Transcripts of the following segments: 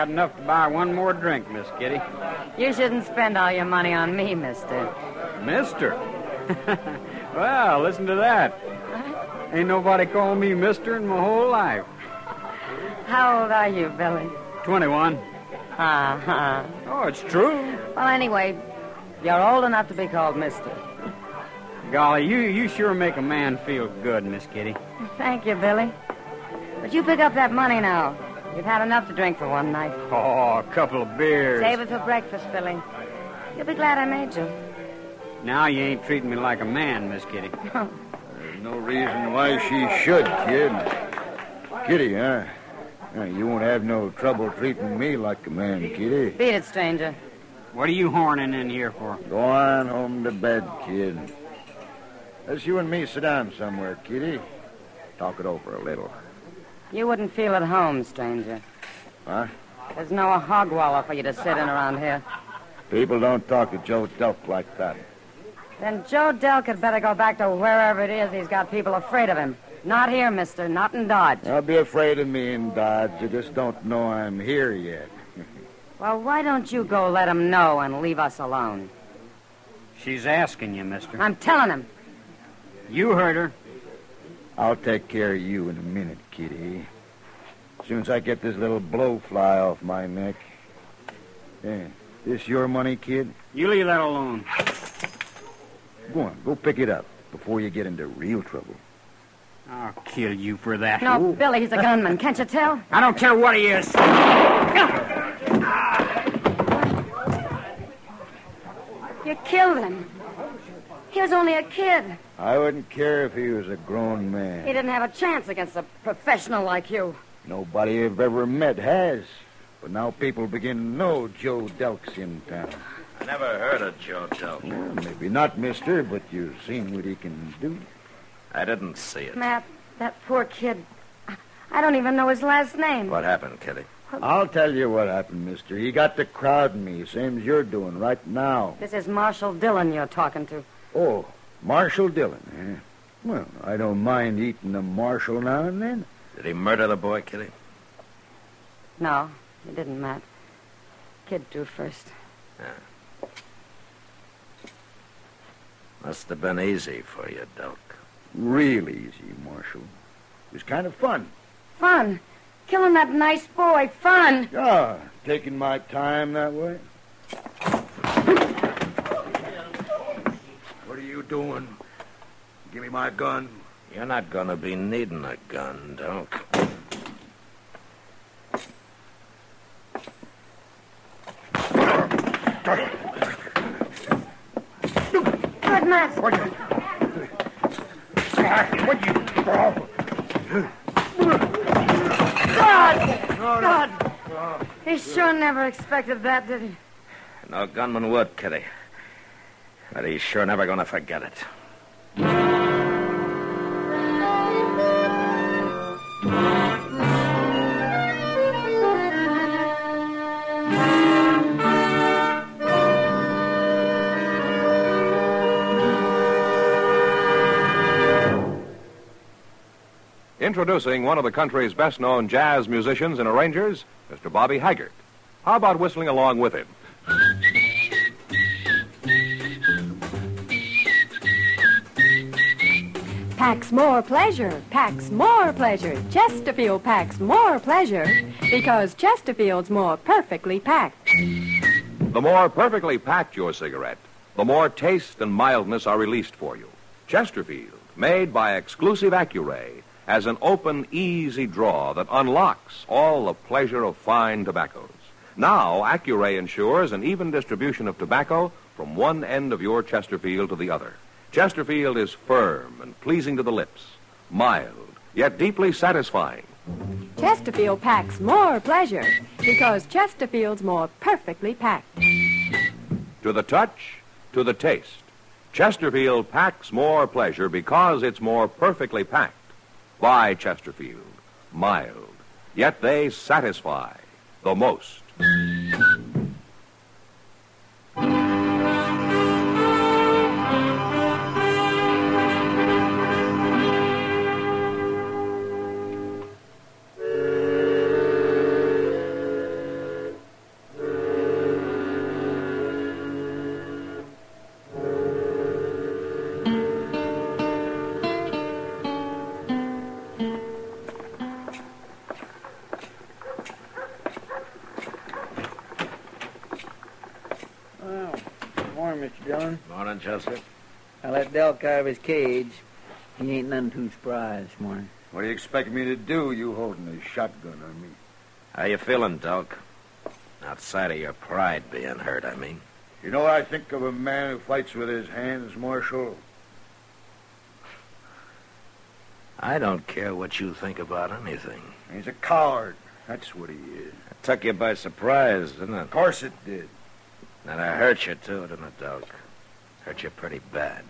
Got enough to buy one more drink, Miss Kitty. You shouldn't spend all your money on me, mister. Mister? well, listen to that. Ain't nobody called me mister in my whole life. How old are you, Billy? 21. Uh-huh. Oh, it's true. Well, anyway, you're old enough to be called mister. Golly, you, you sure make a man feel good, Miss Kitty. Thank you, Billy. But you pick up that money now. You've had enough to drink for one night. Oh, a couple of beers. Save it for breakfast, Billy. You'll be glad I made you. Now you ain't treating me like a man, Miss Kitty. There's no reason why she should, kid. Kitty, huh? Uh, You won't have no trouble treating me like a man, Kitty. Beat it, stranger. What are you horning in here for? Go on home to bed, kid. Let's you and me sit down somewhere, Kitty. Talk it over a little. You wouldn't feel at home, stranger. Huh? There's no hog wallow for you to sit in around here. People don't talk to Joe Delk like that. Then Joe Delk had better go back to wherever it is he's got people afraid of him. Not here, mister. Not in Dodge. Don't be afraid of me in Dodge. You just don't know I'm here yet. Well, why don't you go let him know and leave us alone? She's asking you, mister. I'm telling him. You heard her. I'll take care of you in a minute, Kitty. As soon as I get this little blowfly off my neck. Yeah. This your money, kid? You leave that alone. Go on, go pick it up before you get into real trouble. I'll kill you for that. No, Billy, he's a gunman. Can't you tell? I don't care what he is. You killed him. He was only a kid. I wouldn't care if he was a grown man. He didn't have a chance against a professional like you. Nobody I've ever met has. But now people begin to know Joe Delk's in town. I never heard of Joe Delk. Well, maybe not, mister, but you've seen what he can do. I didn't see it. Matt, that poor kid. I- I don't even know his last name. What happened, Kitty? I'll tell you what happened, mister. He got to crowding me, same as you're doing right now. This is Marshal Dillon you're talking to. Oh, Marshal Dillon, eh? Well, I don't mind eating a Marshal now and then. Did he murder the boy, Kitty? No, he didn't, Matt. Kid drew first. Must have been easy for you, Delk. Real easy, Marshal. It was kind of fun. Fun. Killing that nice boy. Fun. Yeah, taking my time that way. What are you doing? Give me my gun. You're not going to be needing a gun, Doc. Good, Matt. What you... What you... God! God! He sure never expected that, did he? No gunman would, Kitty. But he's sure never going to forget it. Introducing one of the country's best known jazz musicians and arrangers, Mr. Bobby Haggart. How about whistling along with him? Packs more pleasure, packs more pleasure. Chesterfield packs more pleasure because Chesterfield's more perfectly packed. The more perfectly packed your cigarette, the more taste and mildness are released for you. Chesterfield, made by exclusive Accuray, has an open, easy draw that unlocks all the pleasure of fine tobaccos. Now, Accuray ensures an even distribution of tobacco from one end of your Chesterfield to the other. Chesterfield is firm and pleasing to the lips, mild, yet deeply satisfying. Chesterfield packs more pleasure because Chesterfield's more perfectly packed. To the touch, to the taste. Chesterfield packs more pleasure because it's more perfectly packed. By Chesterfield, mild, yet they satisfy the most. Chester. I let Delk out of his cage. He ain't none too spry this morning. What do you expect me to do, you holding a shotgun on me? How you feeling, Doc? Outside of your pride being hurt, I mean. You know what I think of a man who fights with his hands, Marshal? I don't care what you think about anything. He's a coward. That's what he is. It took you by surprise, didn't it? Of course it did. And I hurt you, too, didn't it, Doc? Hurt you pretty bad.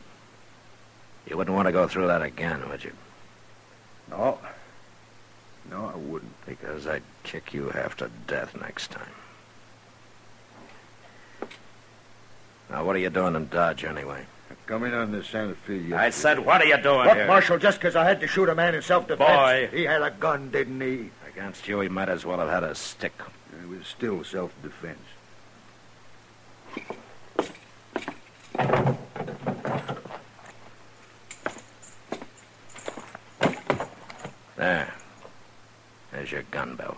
You wouldn't want to go through that again, would you? No. No, I wouldn't. Because I'd kick you half to death next time. Now, what are you doing in Dodge, anyway? Come in on the Santa Fe yesterday. I said, what are you doing Look, here? Marshal, just because I had to shoot a man in self-defense. Boy. He had a gun, didn't he? Against you, he might as well have had a stick. It was still self-defense. There. Your gun belt.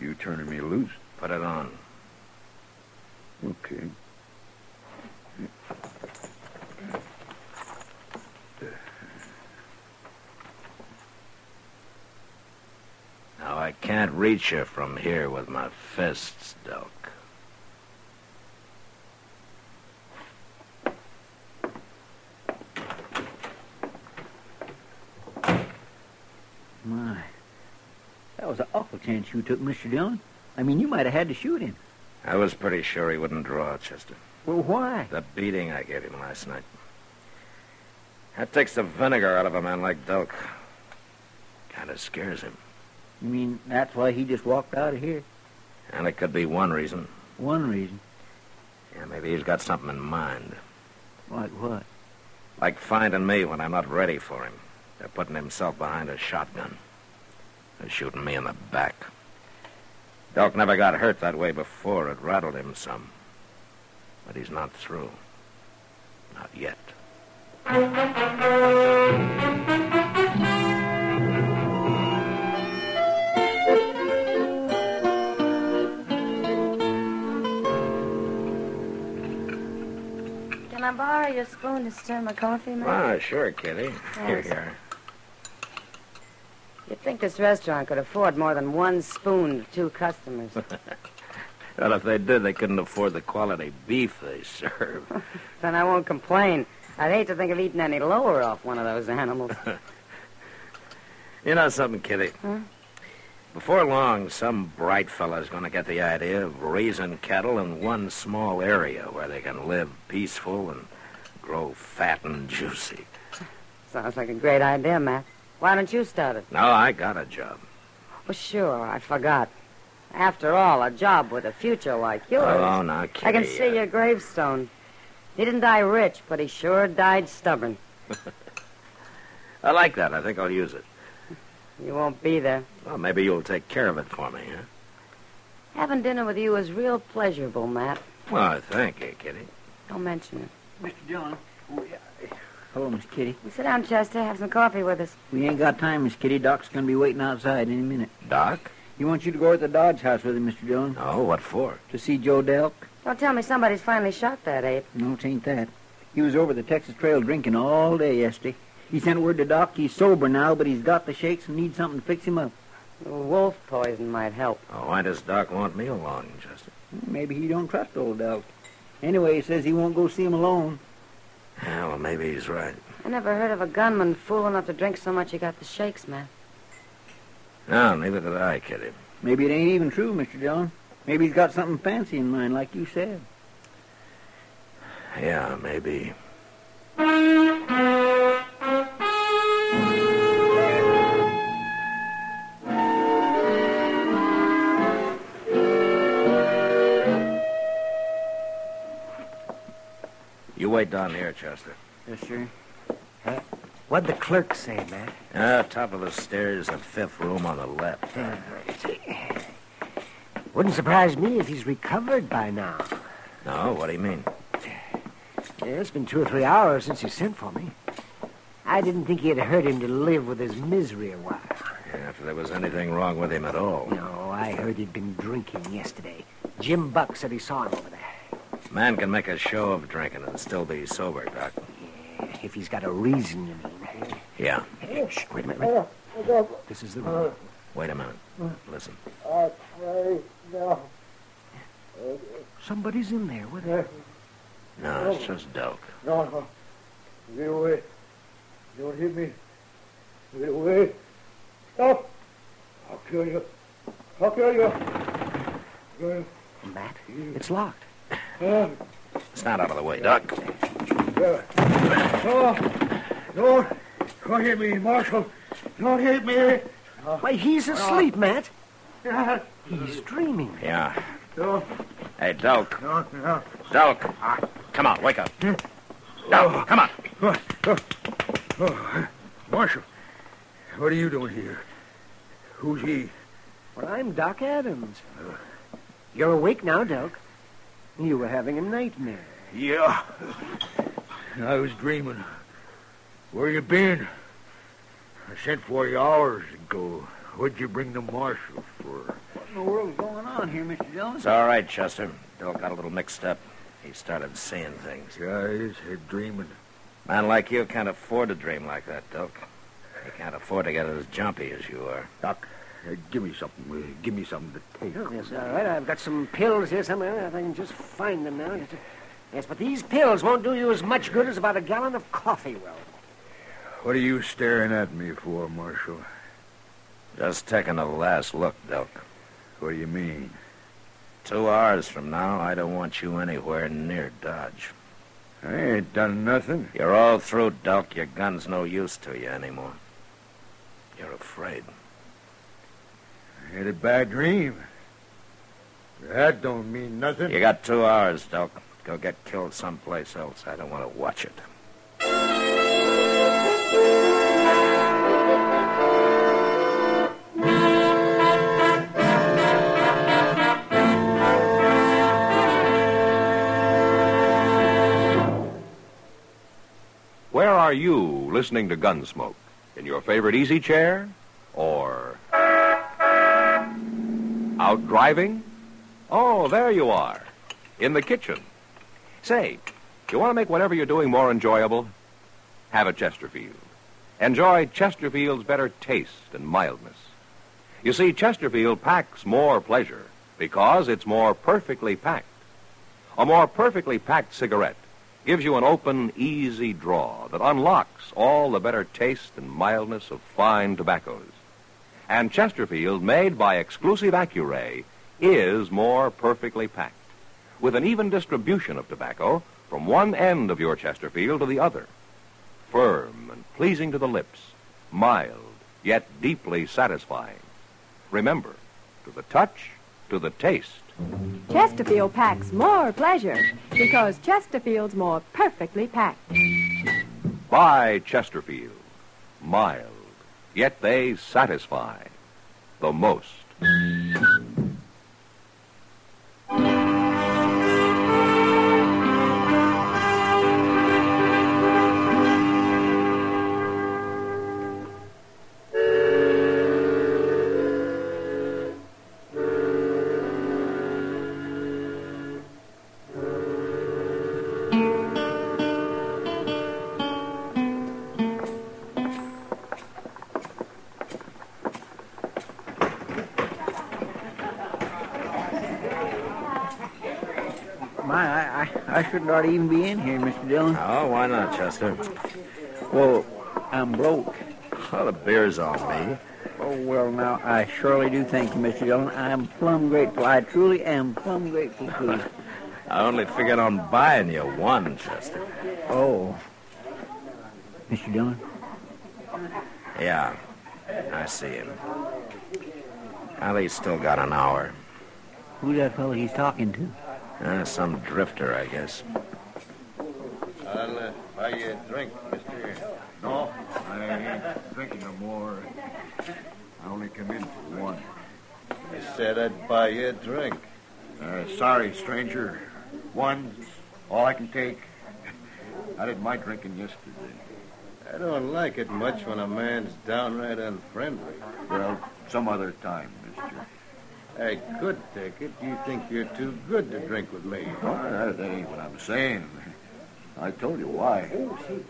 You turning me loose? Put it on. Okay. Now, I can't reach you from here with my fists, Delk. My. That was an awful chance you took, Mr. Dillon. I mean, you might have had to shoot him. I was pretty sure he wouldn't draw, Chester. Well, why? The beating I gave him last night. That takes the vinegar out of a man like Delk. Kind of scares him. You mean that's why he just walked out of here? And it could be one reason. One reason. Yeah, maybe he's got something in mind. Like what? Like finding me when I'm not ready for him. They're putting himself behind a shotgun. They're shooting me in the back. Doc never got hurt that way before. It rattled him some. But he's not through. Not yet. Can I borrow your spoon to stir my coffee, man? Ah, sure, Kitty. Yes. Here, are. You'd think this restaurant could afford more than one spoon to two customers. Well, if they did, they couldn't afford the quality beef they serve. then I won't complain. I'd hate to think of eating any lower off one of those animals. you know something, Kitty? Huh? Before long, some bright fella's going to get the idea of raising cattle in one small area where they can live peaceful and grow fat and juicy. Sounds like a great idea, Matt. Why don't you start it? No, I got a job. Well, sure, I forgot. After all, a job with a future like yours. Oh, now, Kitty. I can see uh, your gravestone. He didn't die rich, but he sure died stubborn. I like that. I think I'll use it. You won't be there. Well, maybe you'll take care of it for me, huh? Having dinner with you is real pleasurable, Matt. Well, thank you, Kitty. Don't mention it. Mr. Dillon. Yeah. Hello, Miss Kitty. Well, sit down, Chester. Have some coffee with us. We ain't got time, Miss Kitty. Doc's gonna be waiting outside any minute. Doc? He wants you to go over to the Dodge house with him, Mr. Dillon. Oh, what for? To see Joe Delk. Don't tell me somebody's finally shot that ape. No, it ain't that. He was over the Texas Trail drinking all day yesterday. He sent word to Doc he's sober now, but he's got the shakes and needs something to fix him up. Wolf poison might help. Oh, why does Doc want me along, Chester? Maybe he don't trust old Delk. Anyway, he says he won't go see him alone. Yeah, well, maybe he's right. I never heard of a gunman fool enough to drink so much he got the shakes, Matt. No, neither did I, Kitty. Maybe it ain't even true, Mr. Dillon. Maybe he's got something fancy in mind, like you said. Yeah, maybe. Mm. Wait down here, Chester. Yes, sir. What'd the clerk say, Matt? Ah, top of the stairs, the fifth room on the left. Wouldn't surprise me if he's recovered by now. No, what do you mean? Yeah, it's been two or three hours since he sent for me. I didn't think he'd hurt him to live with his misery a while. Yeah, if there was anything wrong with him at all. No, I heard he'd been drinking yesterday. Jim Buck said he saw him over there. Man can make a show of drinking and still be sober, Doc. If he's got a reason, you mean. Yeah. Shh, wait a minute. Wait. a minute. This is the room. Wait a minute. Listen. Somebody's in there with her. No, it's just Doc. No, no. Get away. Don't hit me. Get away. Stop. I'll kill you. I'll kill you. Uh, Matt, it's locked. Uh, Stand out of the way, Doc. uh, no. Don't. Don't hit me, Marshal. Don't hit me. Why, he's asleep, Matt. He's dreaming. Yeah. No, Hey, Doc. no, no. Doc. Come on, wake up. Doc, come on. Oh, Marshal, what are you doing here? Who's he? Well, I'm Doc Adams. You're awake now, Doc. You were having a nightmare. Yeah. I was dreaming. Where you been? I sent for you hours ago. What'd you bring the marshal for? What in the world's going on here, Mr. Dillon? It's all right, Chester. Doc got a little mixed up. He started seeing things. Guys, dreaming. Man like you can't afford to dream like that, Doc. You can't afford to get as jumpy as you are. Doc, uh, give me something. Uh, give me something to take. Oh, yes, all right. I've got some pills here somewhere. If I can just find them now. Yes, but these pills won't do you as much good as about a gallon of coffee will. What are you staring at me for, Marshal? Just taking a last look, Doc. What do you mean? Two hours from now, I don't want you anywhere near Dodge. I ain't done nothing. You're all through, Doc. Your gun's no use to you anymore. You're afraid. I had a bad dream. That don't mean nothing. You got two hours, Doc. Go get killed someplace else. I don't want to watch it. Where are you listening to Gunsmoke? In your favorite easy chair? Out driving? Oh, there you are. In the kitchen. Say, You want to make whatever you're doing more enjoyable? Have a Chesterfield. Enjoy Chesterfield's better taste and mildness. You see, Chesterfield packs more pleasure because it's more perfectly packed. A more perfectly packed cigarette gives you an open, easy draw that unlocks all the better taste and mildness of fine tobaccos. And Chesterfield, made by exclusive Accuray, is more perfectly packed, with an even distribution of tobacco from one end of your Chesterfield to the other. Firm and pleasing to the lips, mild, yet deeply satisfying. Remember, to the touch, to the taste. Chesterfield packs more pleasure because Chesterfield's more perfectly packed. Buy Chesterfield. Mild, yet they satisfy the most. I, I shouldn't even be in here, Mr. Dillon. Oh, why not, Chester? Well, I'm broke. Well, the beer's on me. Oh, well, now, I surely do thank you, Mr. Dillon. I'm plumb grateful. I truly am plumb grateful to you. I only figured on buying you one, Chester. Oh. Mr. Dillon? Yeah, I see him. Well, he's still got an hour. Who's that fellow he's talking to? Uh, some drifter, I guess. I'll uh, buy you a drink, mister. No, I ain't drinking no more. I only come in for one. I said I'd buy you a drink. Uh, sorry, stranger. One's all I can take. I did my drinking yesterday. I don't like it much when a man's downright unfriendly. Well, some other time, mister. I could take it. You think you're too good to drink with me. Oh, that, that ain't what I'm saying. I told you why.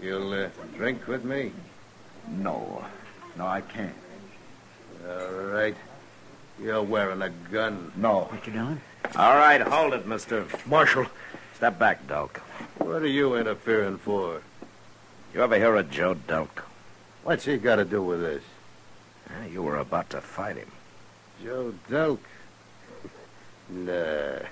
You'll uh, drink with me? No. No, I can't. All right. You're wearing a gun. No. Mr. Dillon? All right, hold it, mister. Marshal. Step back, Delk. What are you interfering for? You ever hear of Joe Delk? What's he got to do with this? Uh, you were about to fight him. Joe Delk? nah.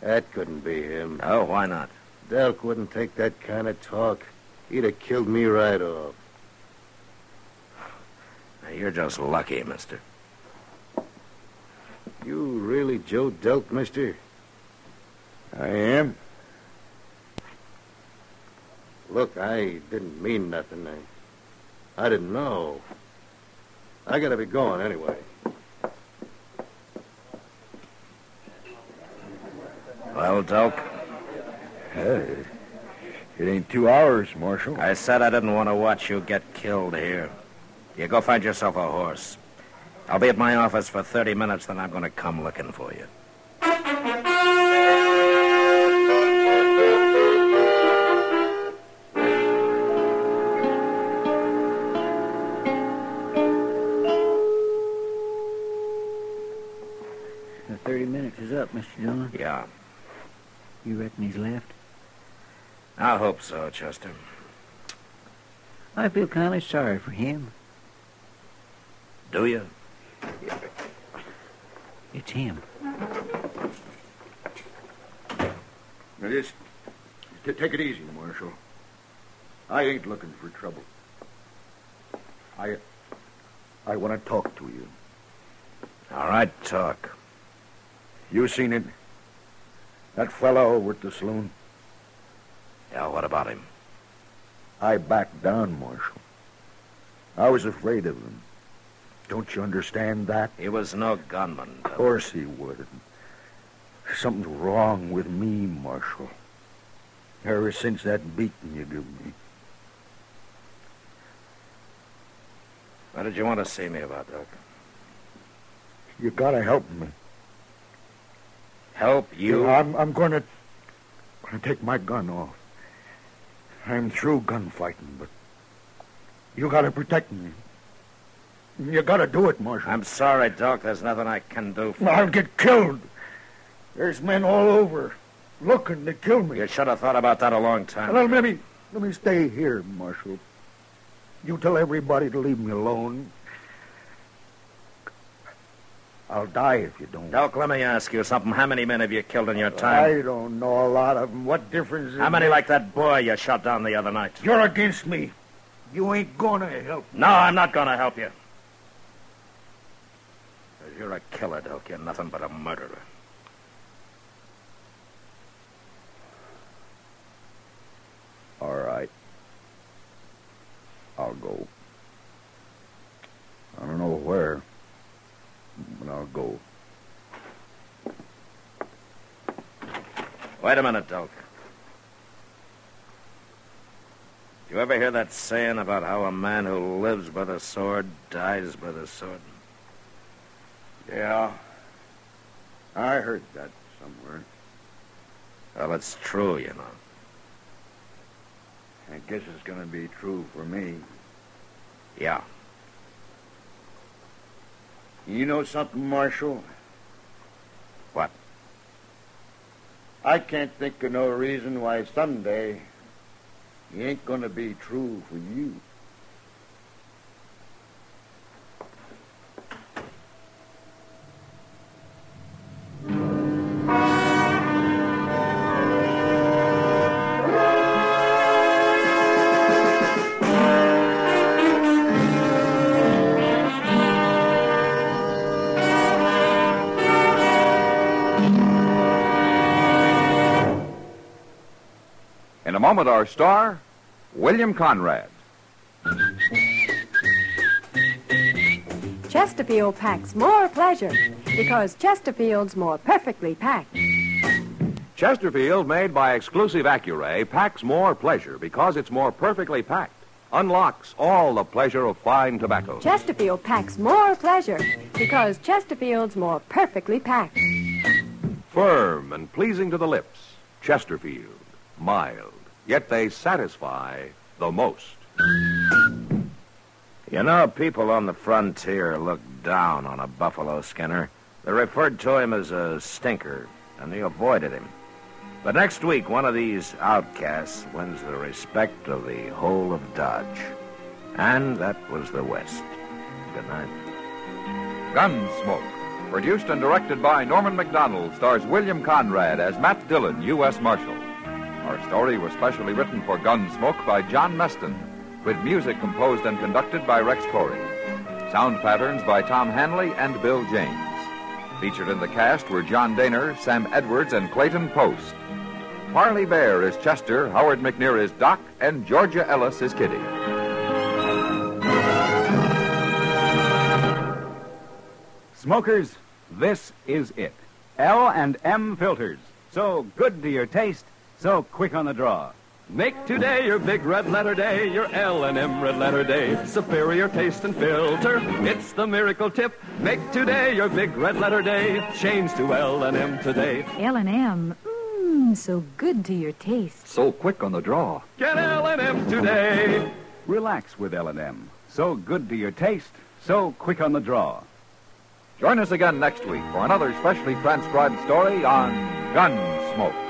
That couldn't be him. Oh, why not? Delk wouldn't take that kind of talk. He'd have killed me right off. Now, you're just lucky, mister. You really Joe Delk, mister? I am. Look, I didn't mean nothing. I, I didn't know. I gotta be going anyway. Well, Delk, Hey, it ain't two hours, Marshal. I said I didn't want to watch you get killed here. You go find yourself a horse. I'll be at my office for 30 minutes, then I'm going to come looking for you. The 30 minutes is up, Mr. Dillon. Yeah, You reckon he's left? I hope so, Chester. I feel kind of sorry for him. Do you? It's him. Now, just t- take it easy, Marshal. I ain't looking for trouble. I, I want to talk to you. All right, talk. You seen it? That fellow over at the saloon? Yeah, what about him? I backed down, Marshal. I was afraid of him. Don't you understand that? He was no gunman. Of course he would. Something's wrong with me, Marshal. Ever since that beating you gave me. What did you want to see me about, Doc? You gotta help me. Help you? I'm, I'm gonna, gonna take my gun off. I'm through gunfighting, but you gotta protect me. You gotta do it, Marshal. I'm sorry, Doc. There's nothing I can do for I'll you. get killed. There's men all over looking to kill me. You should have thought about that a long time. Well, let me let me stay here, Marshal. You tell everybody to leave me alone. I'll die if you don't. Doc, let me ask you something. How many men have you killed in your time? I don't know a lot of them. What difference? How many like that boy you shot down the other night? You're against me. You ain't gonna help. Me. No, I'm not to help you. you're a killer, Doc. You're nothing but a murderer. All right. I'll go. I don't know where, but I'll go. Wait a minute, Doc. Do you ever hear that saying about how a man who lives by the sword dies by the sword? Yeah. I heard that somewhere. Well, it's true, you know. I guess it's gonna be true for me. Yeah. You know something, Marshal? What? I can't think of no reason why someday he ain't gonna be true for you. Moment, our star, William Conrad. Chesterfield packs more pleasure because Chesterfield's more perfectly packed. Chesterfield, made by exclusive Accuray, packs more pleasure because it's more perfectly packed. Unlocks all the pleasure of fine tobacco. Chesterfield packs more pleasure because Chesterfield's more perfectly packed. Firm and pleasing to the lips. Chesterfield. Mild. Yet they satisfy the most. You know, people on the frontier look down on a buffalo skinner. They referred to him as a stinker, and they avoided him. But next week, one of these outcasts wins the respect of the whole of Dodge. And that was the West. Good night. Gunsmoke. Produced and directed by Norman Macdonnell, stars William Conrad as Matt Dillon, U.S. Marshal. Our story was specially written for Gunsmoke by John Meston, with music composed and conducted by Rex Koury. Sound patterns by Tom Hanley and Bill James. Featured in the cast were John Dehner, Sam Edwards, and Clayton Post. Parley Baer is Chester, Howard McNear is Doc, and Georgia Ellis is Kitty. Smokers, this is it. L and M filters. So good to your taste, so quick on the draw. Make today your big red letter day, your L and M red letter day. Superior taste and filter, it's the miracle tip. Make today your big red letter day. Change to L and M today. L and M, mmm, so good to your taste. So quick on the draw. Get L and M today. Relax with L and M. So good to your taste, so quick on the draw. Join us again next week for another specially transcribed story on Gunsmoke.